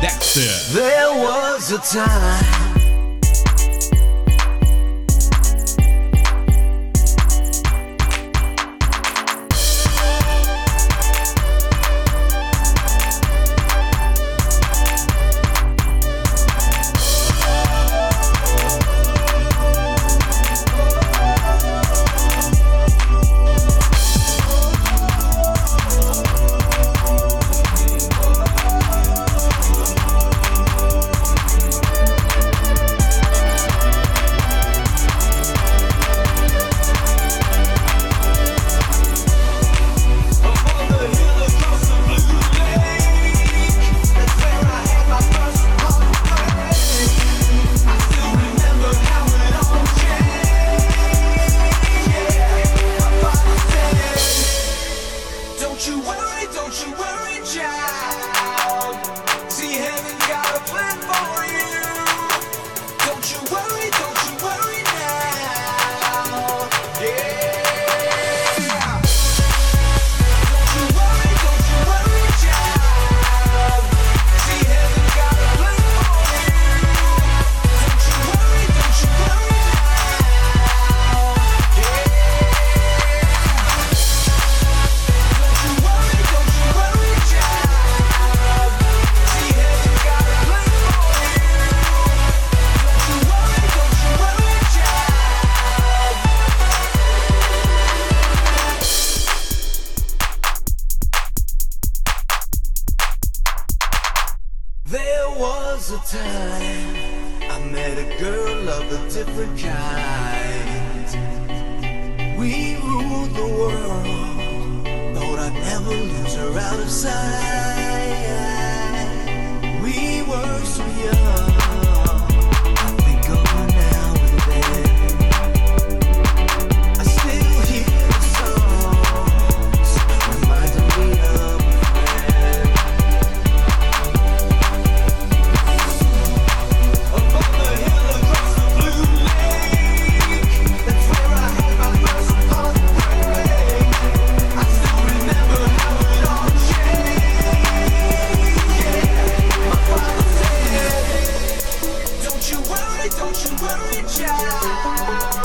Dexter. There was a time. don't you worry. was a time I met a girl of a different kind. We ruled the world, thought I'd never lose her out of sight. don't you worry, child.